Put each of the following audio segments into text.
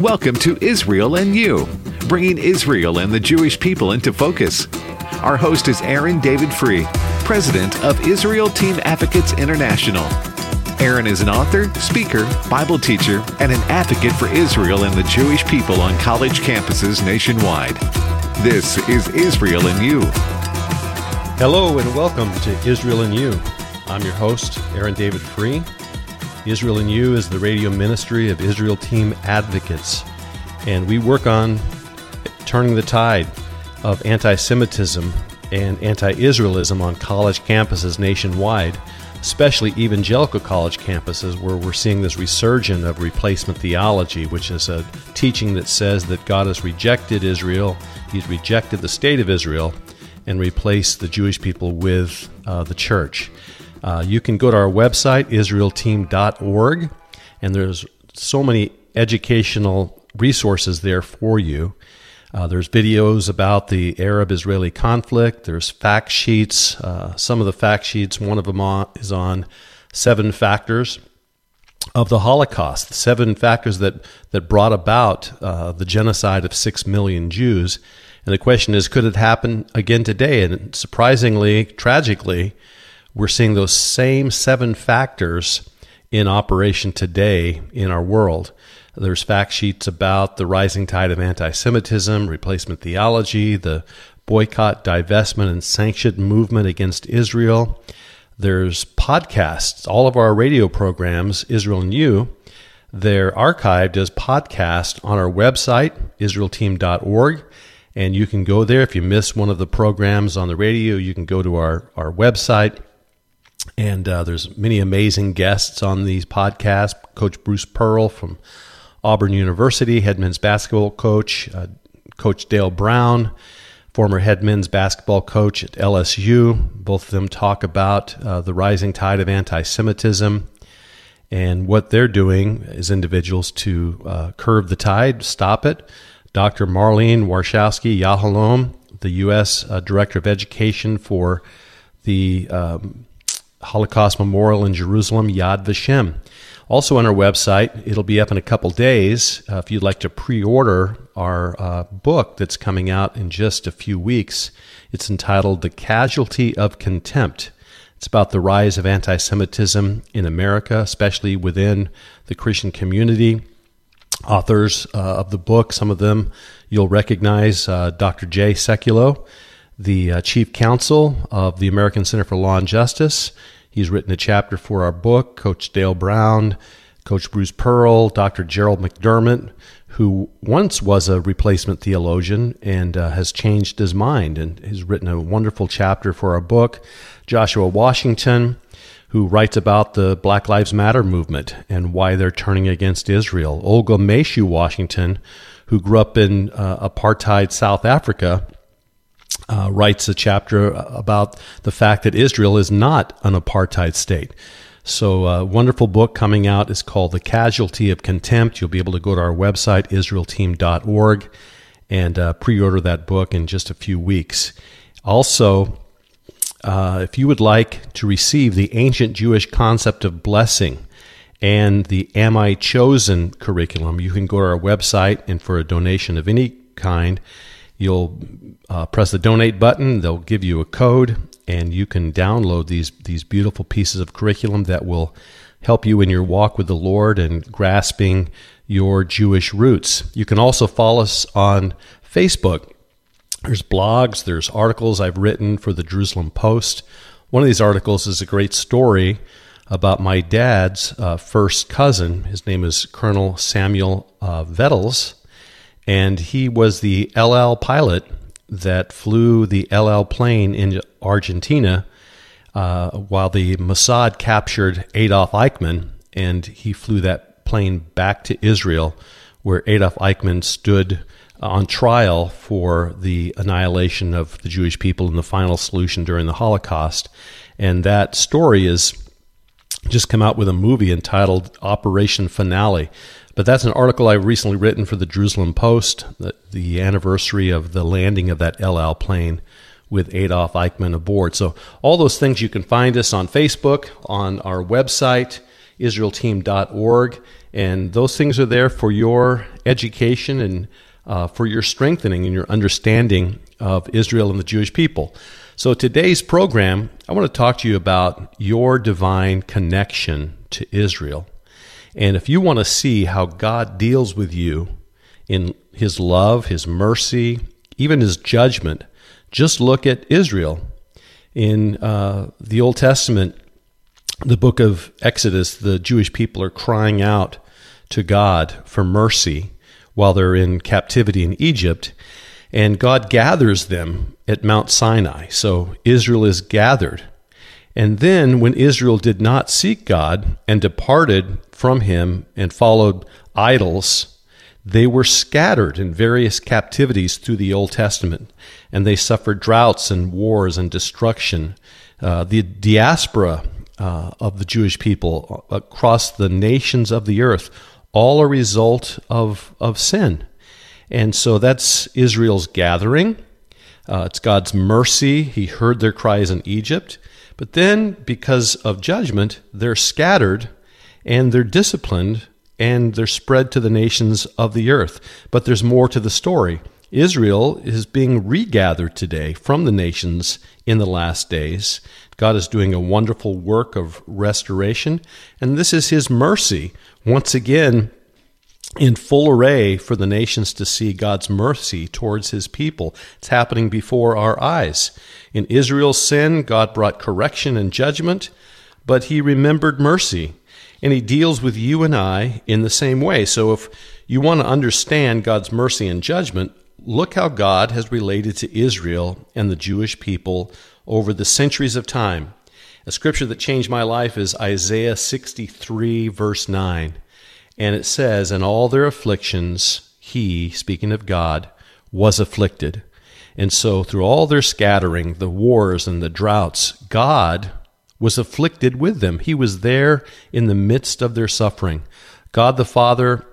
Welcome to Israel and You, bringing Israel and the Jewish people into focus. Our host is Aaron David Fruh, president of Israel Team Advocates International. Aaron is an author, speaker, Bible teacher, and an advocate for Israel and the Jewish people on college campuses nationwide. This is Israel and You. Hello and welcome to Israel and You. I'm your host, Aaron David Fruh. Israel and You is the radio ministry of Israel Team Advocates, and we work on turning the tide of anti Semitism and anti Israelism on college campuses nationwide, especially evangelical college campuses, where we're seeing this resurgence of replacement theology, which is a teaching that says that God has rejected Israel, He's rejected the state of Israel, and replaced the Jewish people with uh, the church. Uh, you can go to our website, israelteam.org, and there's so many educational resources there for you. Uh, there's videos about the Arab Israeli conflict. There's fact sheets. Uh, some of the fact sheets, one of them on, is on seven factors of the Holocaust, seven factors that, that brought about uh, the genocide of six million Jews. And the question is, could it happen again today? And surprisingly, tragically, we're seeing those same seven factors in operation today in our world. There's fact sheets about the rising tide of anti Semitism, replacement theology, the boycott, divestment, and sanction movement against Israel. There's podcasts. All of our radio programs, Israel You, they're archived as podcast on our website, israelteam.org. And you can go there. If you miss one of the programs on the radio, you can go to our, our website and uh, there's many amazing guests on these podcasts. Coach Bruce Pearl from Auburn University, head men's basketball coach. Uh, coach Dale Brown, former head men's basketball coach at LSU. Both of them talk about uh, the rising tide of anti Semitism and what they're doing as individuals to uh, curb the tide, stop it. Dr. Marlene Warshawski Yahalom, the U.S. Uh, Director of Education for the um, Holocaust Memorial in Jerusalem, Yad Vashem. Also on our website, it'll be up in a couple days. Uh, if you'd like to pre order our uh, book that's coming out in just a few weeks, it's entitled The Casualty of Contempt. It's about the rise of anti Semitism in America, especially within the Christian community. Authors uh, of the book, some of them you'll recognize uh, Dr. Jay Sekulow the uh, chief counsel of the American Center for Law and Justice. He's written a chapter for our book, Coach Dale Brown, Coach Bruce Pearl, Dr. Gerald McDermott, who once was a replacement theologian and uh, has changed his mind and has written a wonderful chapter for our book. Joshua Washington, who writes about the Black Lives Matter movement and why they're turning against Israel. Olga Meshoe Washington, who grew up in uh, apartheid South Africa uh, writes a chapter about the fact that Israel is not an apartheid state. So, a uh, wonderful book coming out is called The Casualty of Contempt. You'll be able to go to our website, israelteam.org, and uh, pre order that book in just a few weeks. Also, uh, if you would like to receive the ancient Jewish concept of blessing and the Am I Chosen curriculum, you can go to our website and for a donation of any kind, You'll uh, press the donate button. They'll give you a code, and you can download these these beautiful pieces of curriculum that will help you in your walk with the Lord and grasping your Jewish roots. You can also follow us on Facebook. There's blogs, there's articles I've written for the Jerusalem Post. One of these articles is a great story about my dad's uh, first cousin. His name is Colonel Samuel uh, Vettels and he was the El Al pilot that flew the El Al plane in Argentina uh, while the Mossad captured Adolf Eichmann, and he flew that plane back to Israel, where Adolf Eichmann stood on trial for the annihilation of the Jewish people and the final solution during the Holocaust. And that story is just come out with a movie entitled Operation Finale. But that's an article I've recently written for the Jerusalem Post, the, the anniversary of the landing of that El Al plane with Adolf Eichmann aboard. So, all those things you can find us on Facebook, on our website, israelteam.org. And those things are there for your education and uh, for your strengthening and your understanding of Israel and the Jewish people. So, today's program, I want to talk to you about your divine connection to Israel. And if you want to see how God deals with you in His love, His mercy, even His judgment, just look at Israel. In uh, the Old Testament, the book of Exodus, the Jewish people are crying out to God for mercy while they're in captivity in Egypt. And God gathers them at Mount Sinai. So Israel is gathered. And then, when Israel did not seek God and departed from him and followed idols, they were scattered in various captivities through the Old Testament. And they suffered droughts and wars and destruction. Uh, the diaspora uh, of the Jewish people across the nations of the earth, all a result of, of sin. And so that's Israel's gathering. Uh, it's God's mercy. He heard their cries in Egypt. But then, because of judgment, they're scattered and they're disciplined and they're spread to the nations of the earth. But there's more to the story. Israel is being regathered today from the nations in the last days. God is doing a wonderful work of restoration, and this is His mercy. Once again, in full array for the nations to see God's mercy towards his people. It's happening before our eyes. In Israel's sin, God brought correction and judgment, but he remembered mercy. And he deals with you and I in the same way. So if you want to understand God's mercy and judgment, look how God has related to Israel and the Jewish people over the centuries of time. A scripture that changed my life is Isaiah 63, verse 9. And it says, In all their afflictions, he, speaking of God, was afflicted. And so, through all their scattering, the wars and the droughts, God was afflicted with them. He was there in the midst of their suffering. God the Father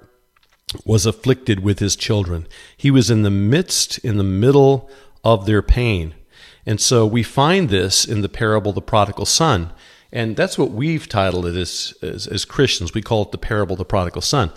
was afflicted with his children. He was in the midst, in the middle of their pain. And so we find this in the parable the prodigal son. And that's what we've titled it as, as, as Christians. We call it the parable the prodigal son.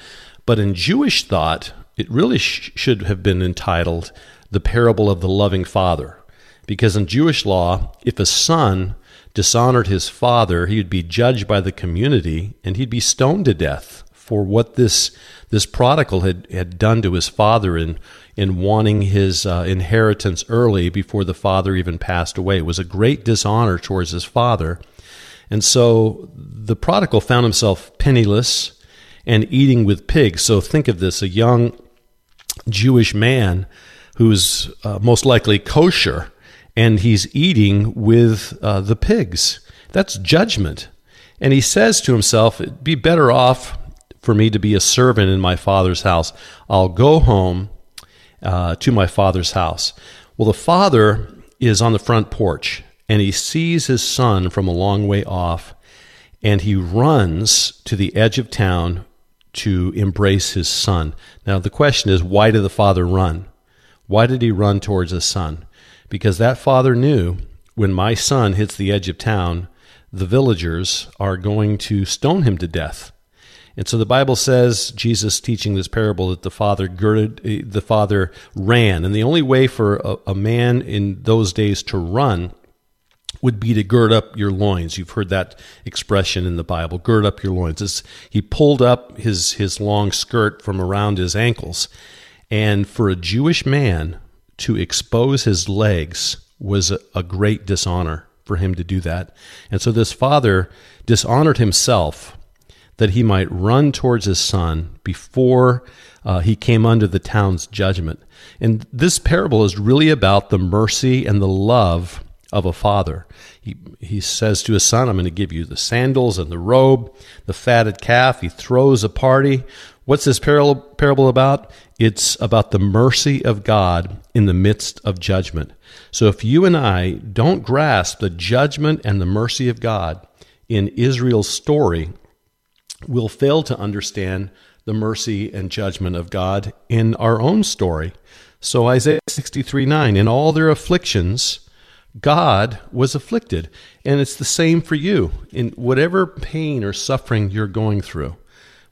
But in Jewish thought, it really sh- should have been entitled the parable of the loving father. Because in Jewish law, if a son dishonored his father, he would be judged by the community and he'd be stoned to death for what this this prodigal had, had done to his father in in wanting his uh, inheritance early before the father even passed away. It was a great dishonor towards his father. And so the prodigal found himself penniless and eating with pigs. So think of this a young Jewish man who's uh, most likely kosher, and he's eating with uh, the pigs. That's judgment. And he says to himself, It'd be better off for me to be a servant in my father's house. I'll go home uh, to my father's house. Well, the father is on the front porch and he sees his son from a long way off, and he runs to the edge of town to embrace his son. Now, the question is, why did the father run? Why did he run towards his son? Because that father knew when my son hits the edge of town, the villagers are going to stone him to death. And so the Bible says, Jesus teaching this parable, that the father girded, eh, the father ran. And the only way for a, a man in those days to run would be to gird up your loins. You've heard that expression in the Bible, gird up your loins. It's, he pulled up his, his long skirt from around his ankles. And for a Jewish man to expose his legs was a, great dishonor for him to do that. And so this father dishonored himself that he might run towards his son before uh, he came under the town's judgment. And this parable is really about the mercy and the love of a father. He, he says to his son, I'm going to give you the sandals and the robe, the fatted calf. He throws a party. What's this parable, about? It's about the mercy of God in the midst of judgment. So if you and I don't grasp the judgment and the mercy of God in Israel's story, we'll fail to understand the mercy and judgment of God in our own story. So Isaiah 63 9, in all their afflictions, God was afflicted. And it's the same for you in whatever pain or suffering you're going through.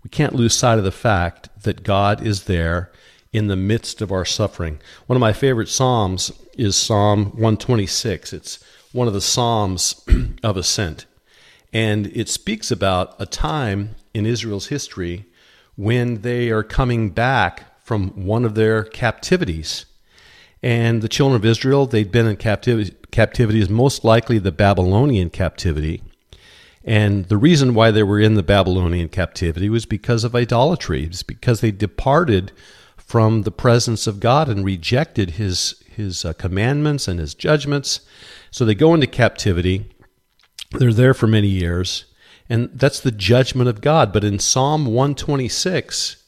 We can't lose sight of the fact that God is there in the midst of our suffering. One of my favorite Psalms is Psalm 126. It's one of the Psalms of Ascent. And it speaks about a time in Israel's history when they are coming back from one of their captivities. And the children of Israel, they'd been in captivity, captivity is most likely the Babylonian captivity. And the reason why they were in the Babylonian captivity was because of idolatry. It's because they departed from the presence of God and rejected his, his uh, commandments and his judgments. So they go into captivity. They're there for many years. And that's the judgment of God. But in Psalm 126,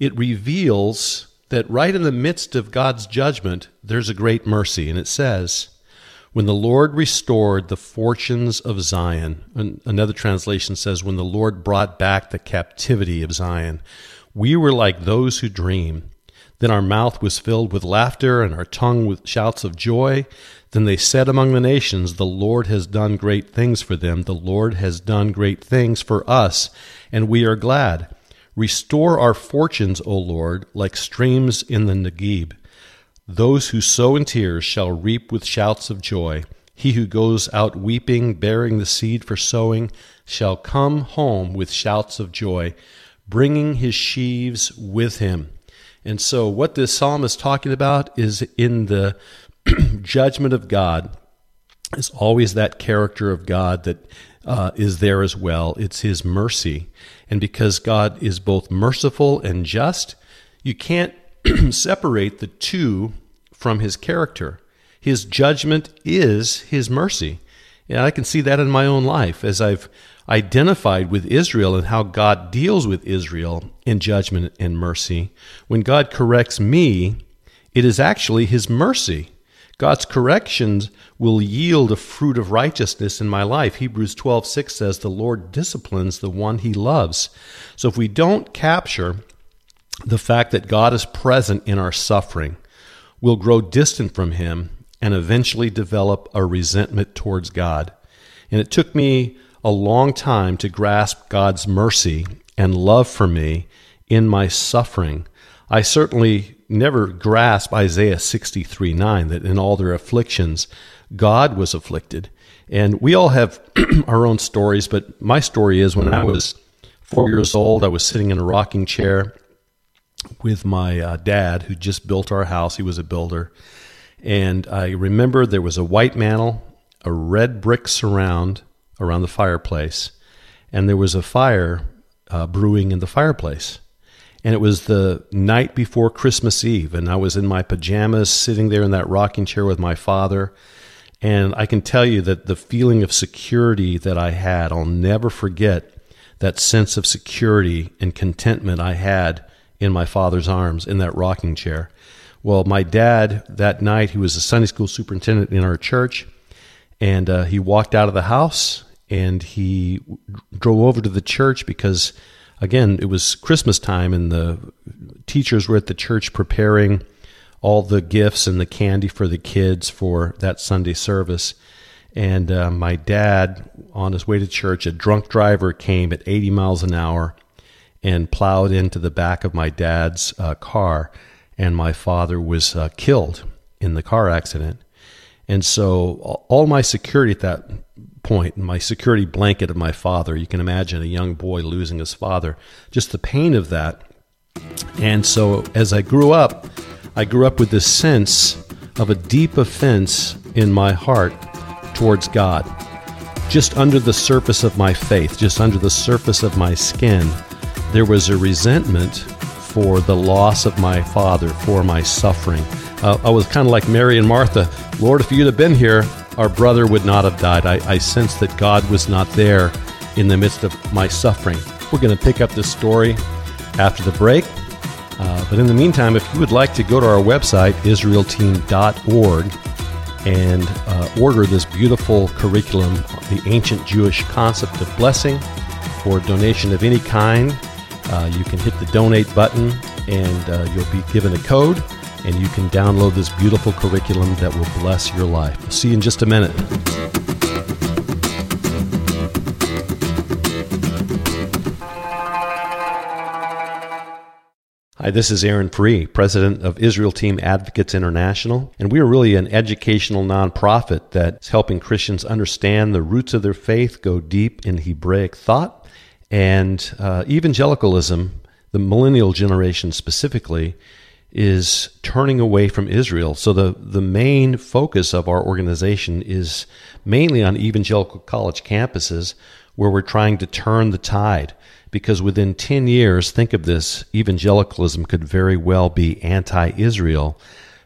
it reveals that right in the midst of God's judgment, there's a great mercy. And it says, When the Lord restored the fortunes of Zion, another translation says, When the Lord brought back the captivity of Zion, we were like those who dream. Then our mouth was filled with laughter and our tongue with shouts of joy. Then they said among the nations, The Lord has done great things for them. The Lord has done great things for us, and we are glad. Restore our fortunes, O Lord, like streams in the Negeb. Those who sow in tears shall reap with shouts of joy. He who goes out weeping, bearing the seed for sowing, shall come home with shouts of joy, bringing his sheaves with him. And so, what this psalm is talking about is in the judgment of God, is always that character of God that uh, is there as well. It's His mercy. And because God is both merciful and just, you can't separate the two from His character. His judgment is His mercy. And I can see that in my own life as I've identified with Israel and how God deals with Israel in judgment and mercy. When God corrects me, it is actually His mercy. God's corrections will yield a fruit of righteousness in my life. Hebrews 12:6 says the Lord disciplines the one he loves. So if we don't capture the fact that God is present in our suffering, we'll grow distant from him and eventually develop a resentment towards God. And it took me a long time to grasp God's mercy and love for me in my suffering. I certainly never grasp Isaiah 63 9, that in all their afflictions, God was afflicted. And we all have our own stories, but my story is when I was four years old, I was sitting in a rocking chair with my uh, dad, who just built our house. He was a builder. And I remember there was a white mantle, a red brick surround around the fireplace, and there was a fire uh, brewing in the fireplace. And it was the night before Christmas Eve, and I was in my pajamas sitting there in that rocking chair with my father. And I can tell you that the feeling of security that I had, I'll never forget that sense of security and contentment I had in my father's arms in that rocking chair. Well, my dad that night, he was a Sunday school superintendent in our church, and uh, he walked out of the house and he drove over to the church because again, it was Christmas time, and the teachers were at the church preparing all the gifts and the candy for the kids for that Sunday service. And uh, my dad, on his way to church, a drunk driver came at 80 miles an hour and plowed into the back of my dad's uh, car, and my father was uh, killed in the car accident. And so all my security at that point, my security blanket of my father. You can imagine a young boy losing his father, just the pain of that. And so as I grew up, I grew up with this sense of a deep offense in my heart towards God. Just under the surface of my faith, just under the surface of my skin, there was a resentment for the loss of my father, for my suffering. Uh, I was kind of like Mary and Martha. Lord, if you'd have been here, our brother would not have died. I, I sense that God was not there in the midst of my suffering. We're going to pick up this story after the break. Uh, but in the meantime, if you would like to go to our website, israelteam.org, and uh, order this beautiful curriculum, The Ancient Jewish Concept of Blessing, for donation of any kind, uh, you can hit the donate button and uh, you'll be given a code and you can download this beautiful curriculum that will bless your life. We'll see you in just a minute. Hi, this is Aaron Fruh, president of Israel Team Advocates International, and we are really an educational nonprofit that's helping Christians understand the roots of their faith, go deep in Hebraic thought, and uh, evangelicalism, the millennial generation specifically, is turning away from Israel. So the, the main focus of our organization is mainly on evangelical college campuses where we're trying to turn the tide because within 10 years, think of this, evangelicalism could very well be anti Israel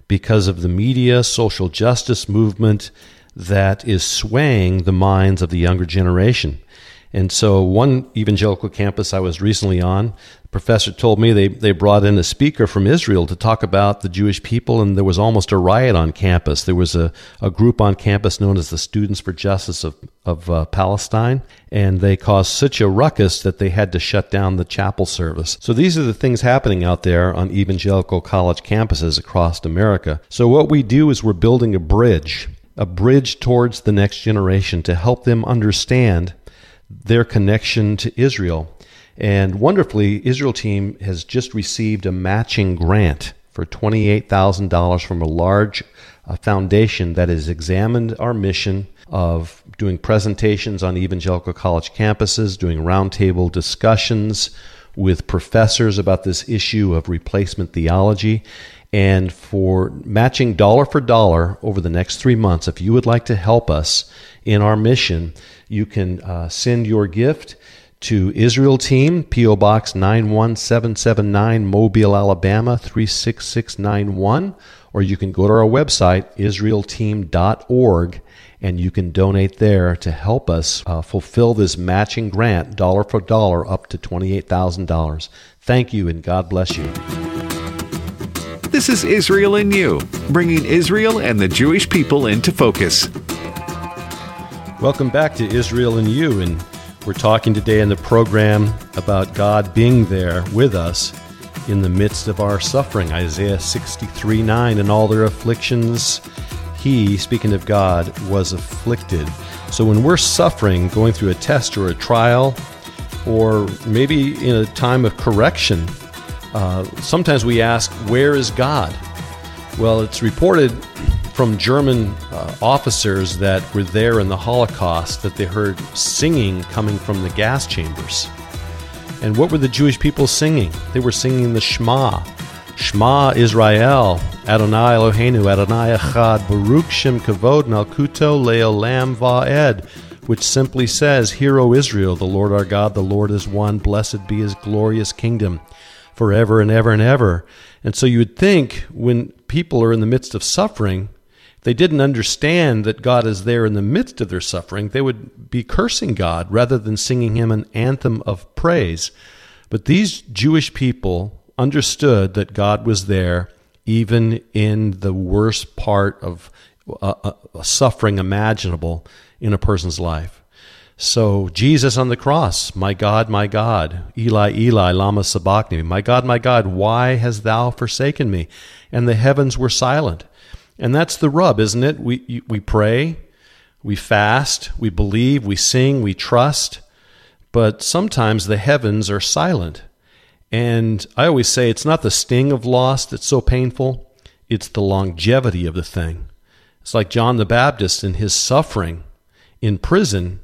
because of the media social justice movement that is swaying the minds of the younger generation. And so, one evangelical campus I was recently on, the professor told me they, they brought in a speaker from Israel to talk about the Jewish people, and there was almost a riot on campus. There was a, a group on campus known as the Students for Justice of, of uh, Palestine, and they caused such a ruckus that they had to shut down the chapel service. So, these are the things happening out there on evangelical college campuses across America. So, what we do is we're building a bridge, a bridge towards the next generation to help them understand their connection to Israel. And wonderfully, Israel team has just received a matching grant for $28,000 from a large uh, foundation that has examined our mission of doing presentations on evangelical college campuses, doing roundtable discussions with professors about this issue of replacement theology. And for matching dollar for dollar over the next three months, if you would like to help us in our mission, you can uh, send your gift to Israel Team, P.O. Box 91779, Mobile, Alabama 36691, or you can go to our website, israelteam.org, and you can donate there to help us uh, fulfill this matching grant, dollar for dollar, up to $28,000. Thank you, and God bless you. This is Israel in You, bringing Israel and the Jewish people into focus. Welcome back to Israel and You, and we're talking today in the program about God being there with us in the midst of our suffering. Isaiah 63 9, and all their afflictions, he, speaking of God, was afflicted. So when we're suffering, going through a test or a trial, or maybe in a time of correction, uh, sometimes we ask, Where is God? Well, it's reported from German uh, officers that were there in the Holocaust that they heard singing coming from the gas chambers. And what were the Jewish people singing? They were singing the Shema. Shema Israel, Adonai Eloheinu, Adonai Echad, Baruch Shem Kavod Malkuto Leolam Va'ed, which simply says, Hear, O Israel, the Lord our God, the Lord is one, blessed be his glorious kingdom forever and ever and ever. And so you would think when people are in the midst of suffering, they didn't understand that God is there in the midst of their suffering, they would be cursing God rather than singing him an anthem of praise. But these Jewish people understood that God was there even in the worst part of uh, uh, suffering imaginable in a person's life. So, Jesus on the cross, my God, my God, Eli, Eli, Lama Sabachthani, my God, my God, why hast thou forsaken me? And the heavens were silent. And that's the rub, isn't it? We, we pray, we fast, we believe, we sing, we trust, but sometimes the heavens are silent. And I always say it's not the sting of loss that's so painful, it's the longevity of the thing. It's like John the Baptist in his suffering in prison.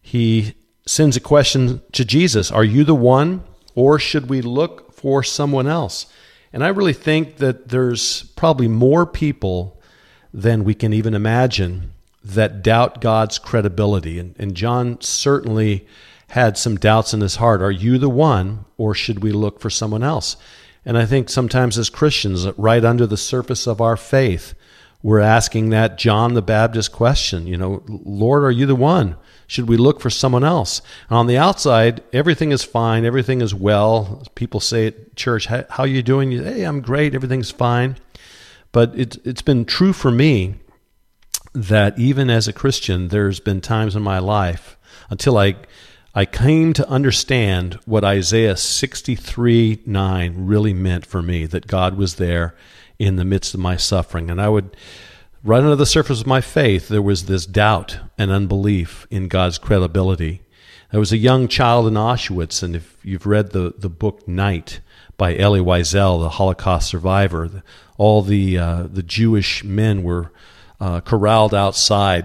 He sends a question to Jesus Are you the one, or should we look for someone else? And I really think that there's probably more people than we can even imagine that doubt God's credibility. And, and John certainly had some doubts in his heart. Are you the one, or should we look for someone else? And I think sometimes as Christians, right under the surface of our faith, we're asking that John the Baptist question, you know, Lord, are you the one? Should we look for someone else? And on the outside, everything is fine, everything is well. People say at church, "How are you doing?" You, hey, I'm great, everything's fine. But it's it's been true for me that even as a Christian, there's been times in my life until I I came to understand what Isaiah 63 9 really meant for me that God was there in the midst of my suffering. And I would, right under the surface of my faith, there was this doubt and unbelief in God's credibility. I was a young child in Auschwitz, and if you've read the, the book Night by Elie Wiesel, the Holocaust survivor, all the, uh, the Jewish men were uh, corralled outside,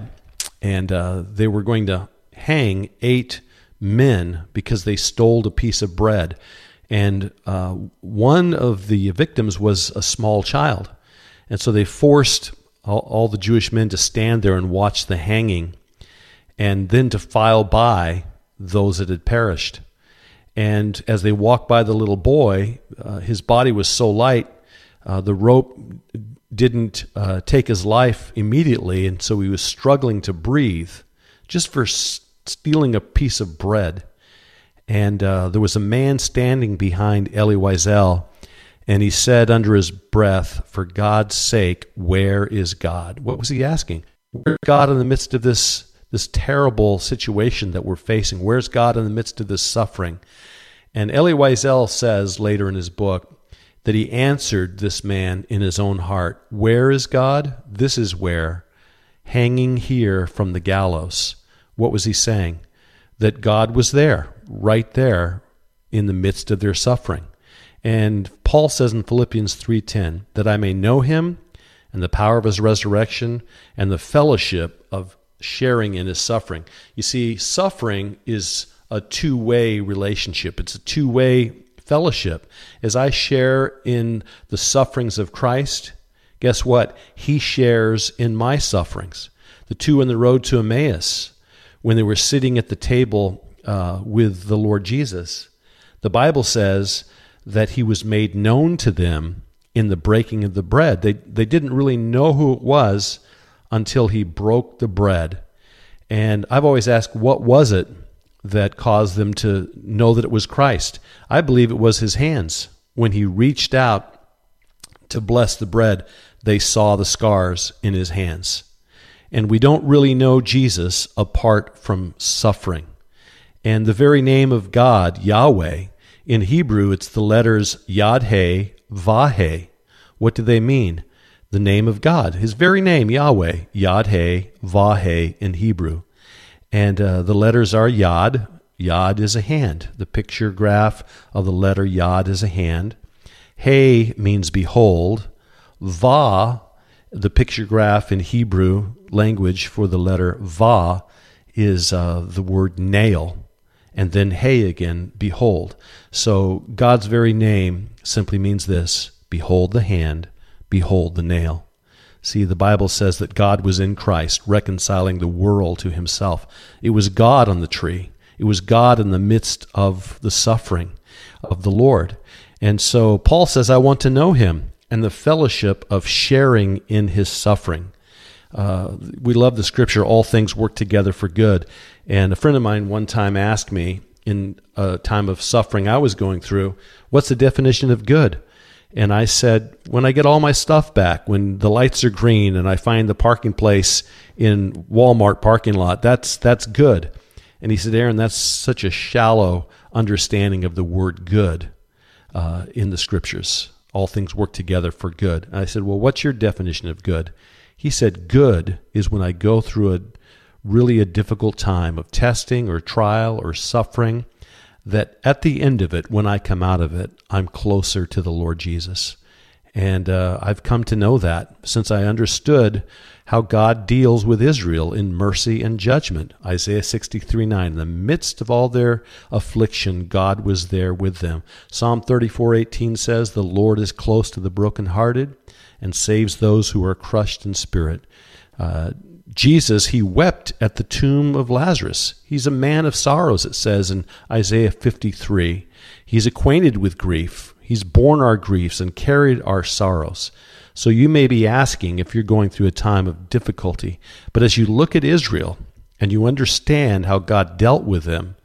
and uh, they were going to hang eight men because they stole a piece of bread. And uh, one of the victims was a small child. And so they forced all, all, the Jewish men to stand there and watch the hanging and then to file by those that had perished. And as they walked by the little boy, uh, his body was so light, uh, the rope didn't uh, take his life immediately. And so he was struggling to breathe just for stealing a piece of bread. And uh, there was a man standing behind Elie Wiesel, and he said under his breath, For God's sake, where is God? What was he asking? Where's God in the midst of this, this terrible situation that we're facing? Where's God in the midst of this suffering? And Elie Wiesel says later in his book that he answered this man in his own heart Where is God? This is where, hanging here from the gallows. What was he saying? That God was there, right there in the midst of their suffering. And Paul says in Philippians 3:10 that I may know him and the power of his resurrection and the fellowship of sharing in his suffering. You see, suffering is a two-way relationship. It's a two-way fellowship. As I share in the sufferings of Christ, guess what? He shares in my sufferings. The two on the road to Emmaus, when they were sitting at the table uh, with the Lord Jesus, the Bible says that he was made known to them in the breaking of the bread. They, they didn't really know who it was until he broke the bread. And I've always asked, what was it that caused them to know that it was Christ? I believe it was his hands. When he reached out to bless the bread, they saw the scars in his hands. And we don't really know Jesus apart from suffering. And the very name of God, Yahweh, in Hebrew, it's the letters Yad He, Vahe. What do they mean? The name of God, his very name, Yahweh, Yad He, Vahe in Hebrew. And uh, the letters are Yad. Yad is a hand. The picture graph of the letter Yad is a hand. He means behold. Va the picture graph in Hebrew language for the letter Va is uh, the word nail, and then Hey again, behold. So God's very name simply means this Behold the hand, behold the nail. See, the Bible says that God was in Christ, reconciling the world to himself. It was God on the tree. It was God in the midst of the suffering of the Lord. And so Paul says, I want to know him and the fellowship of sharing in his suffering. Uh, we love the scripture, all things work together for good. And a friend of mine one time asked me in a time of suffering I was going through, what's the definition of good? And I said, when I get all my stuff back, when the lights are green and I find the parking place in Walmart parking lot, that's, that's good. And he said, Aaron, that's such a shallow understanding of the word good uh, in the scriptures all things work together for good. And I said, Well, what's your definition of good? He said, Good is when I go through a really a difficult time of testing or trial or suffering, that at the end of it, when I come out of it, I'm closer to the Lord Jesus. And uh, I've come to know that since I understood how God deals with Israel in mercy and judgment. Isaiah 63 9. In the midst of all their affliction, God was there with them. Psalm 34 18 says, The Lord is close to the brokenhearted and saves those who are crushed in spirit. Uh, Jesus, he wept at the tomb of Lazarus. He's a man of sorrows, it says in Isaiah 53. He's acquainted with grief. He's borne our griefs and carried our sorrows. So you may be asking if you're going through a time of difficulty, but as you look at Israel and you understand how God dealt with them,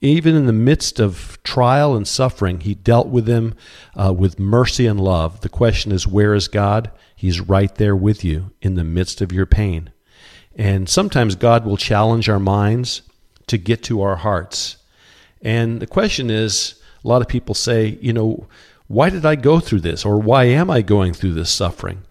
even in the midst of trial and suffering, He dealt with them uh, with mercy and love. The question is, where is God? He's right there with you in the midst of your pain. And sometimes God will challenge our minds to get to our hearts. And the question is a lot of people say, you know, why did I go through this? Or why am I going through this suffering?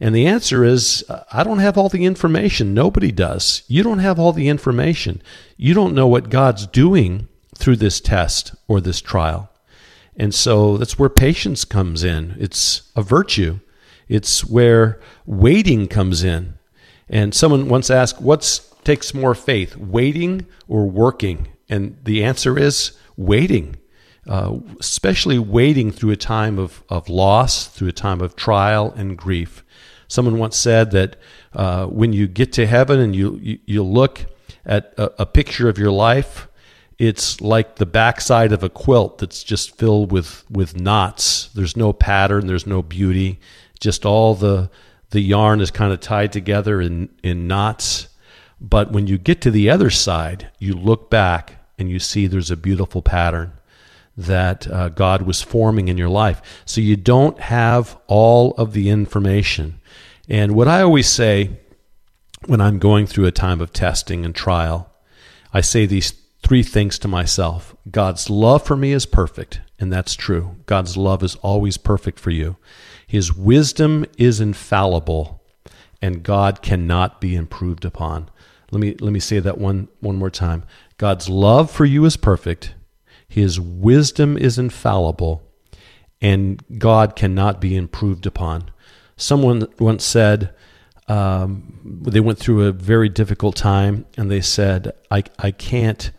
And the answer is, I don't have all the information. Nobody does. You don't have all the information. You don't know what God's doing through this test or this trial. And so that's where patience comes in. It's a virtue. It's where waiting comes in. And someone once asked, what takes more faith, waiting or working? And the answer is waiting uh, especially waiting through a time of, of loss, through a time of trial and grief. Someone once said that uh, when you get to heaven and you, you, you look at a, a, picture of your life, it's like the backside of a quilt that's just filled with, with knots. There's no pattern, there's no beauty, just all the, the yarn is kind of tied together in, in knots. But when you get to the other side, you look back and you see there's a beautiful pattern that uh, God was forming in your life. So you don't have all of the information. And what I always say when I'm going through a time of testing and trial, I say these three things to myself God's love for me is perfect, and that's true. God's love is always perfect for you. His wisdom is infallible, and God cannot be improved upon. Let me, let me say that one, one more time. God's love for you is perfect his wisdom is infallible, and God cannot be improved upon. Someone once said, um, they went through a very difficult time, and they said, I, I can't,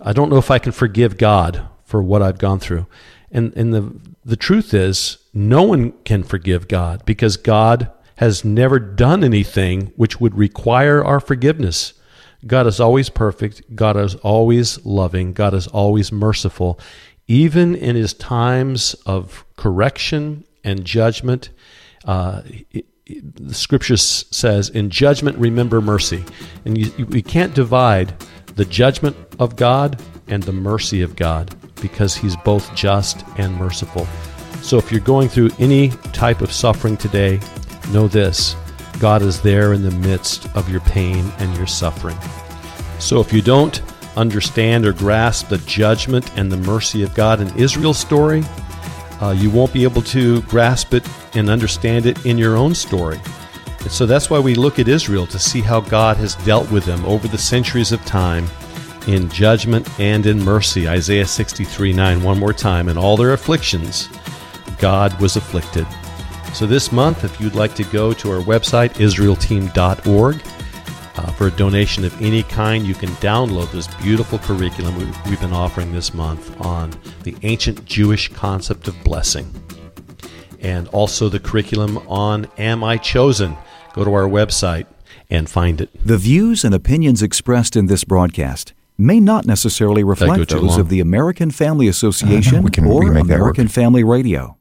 I don't know if I can forgive God for what I've gone through. And, and the, the truth is, no one can forgive God because God has never done anything which would require our forgiveness. God is always perfect. God is always loving. God is always merciful. Even in his times of correction and judgment, uh, it, it, the scripture says, in judgment, remember mercy. And you, you, you can't divide the judgment of God and the mercy of God because he's both just and merciful. So if you're going through any type of suffering today, know this God is there in the midst of your pain and your suffering. So if you don't understand or grasp the judgment and the mercy of God in Israel's story, uh, you won't be able to grasp it and understand it in your own story. And so that's why we look at Israel to see how God has dealt with them over the centuries of time in judgment and in mercy. Isaiah 63 9, one more time. In all their afflictions, God was afflicted. So this month, if you'd like to go to our website, israelteam.org, uh, for a donation of any kind, you can download this beautiful curriculum we've been offering this month on the ancient Jewish concept of blessing. And also the curriculum on Am I Chosen? Go to our website and find it. The views and opinions expressed in this broadcast may not necessarily reflect those of the American Family Association or American Family Radio.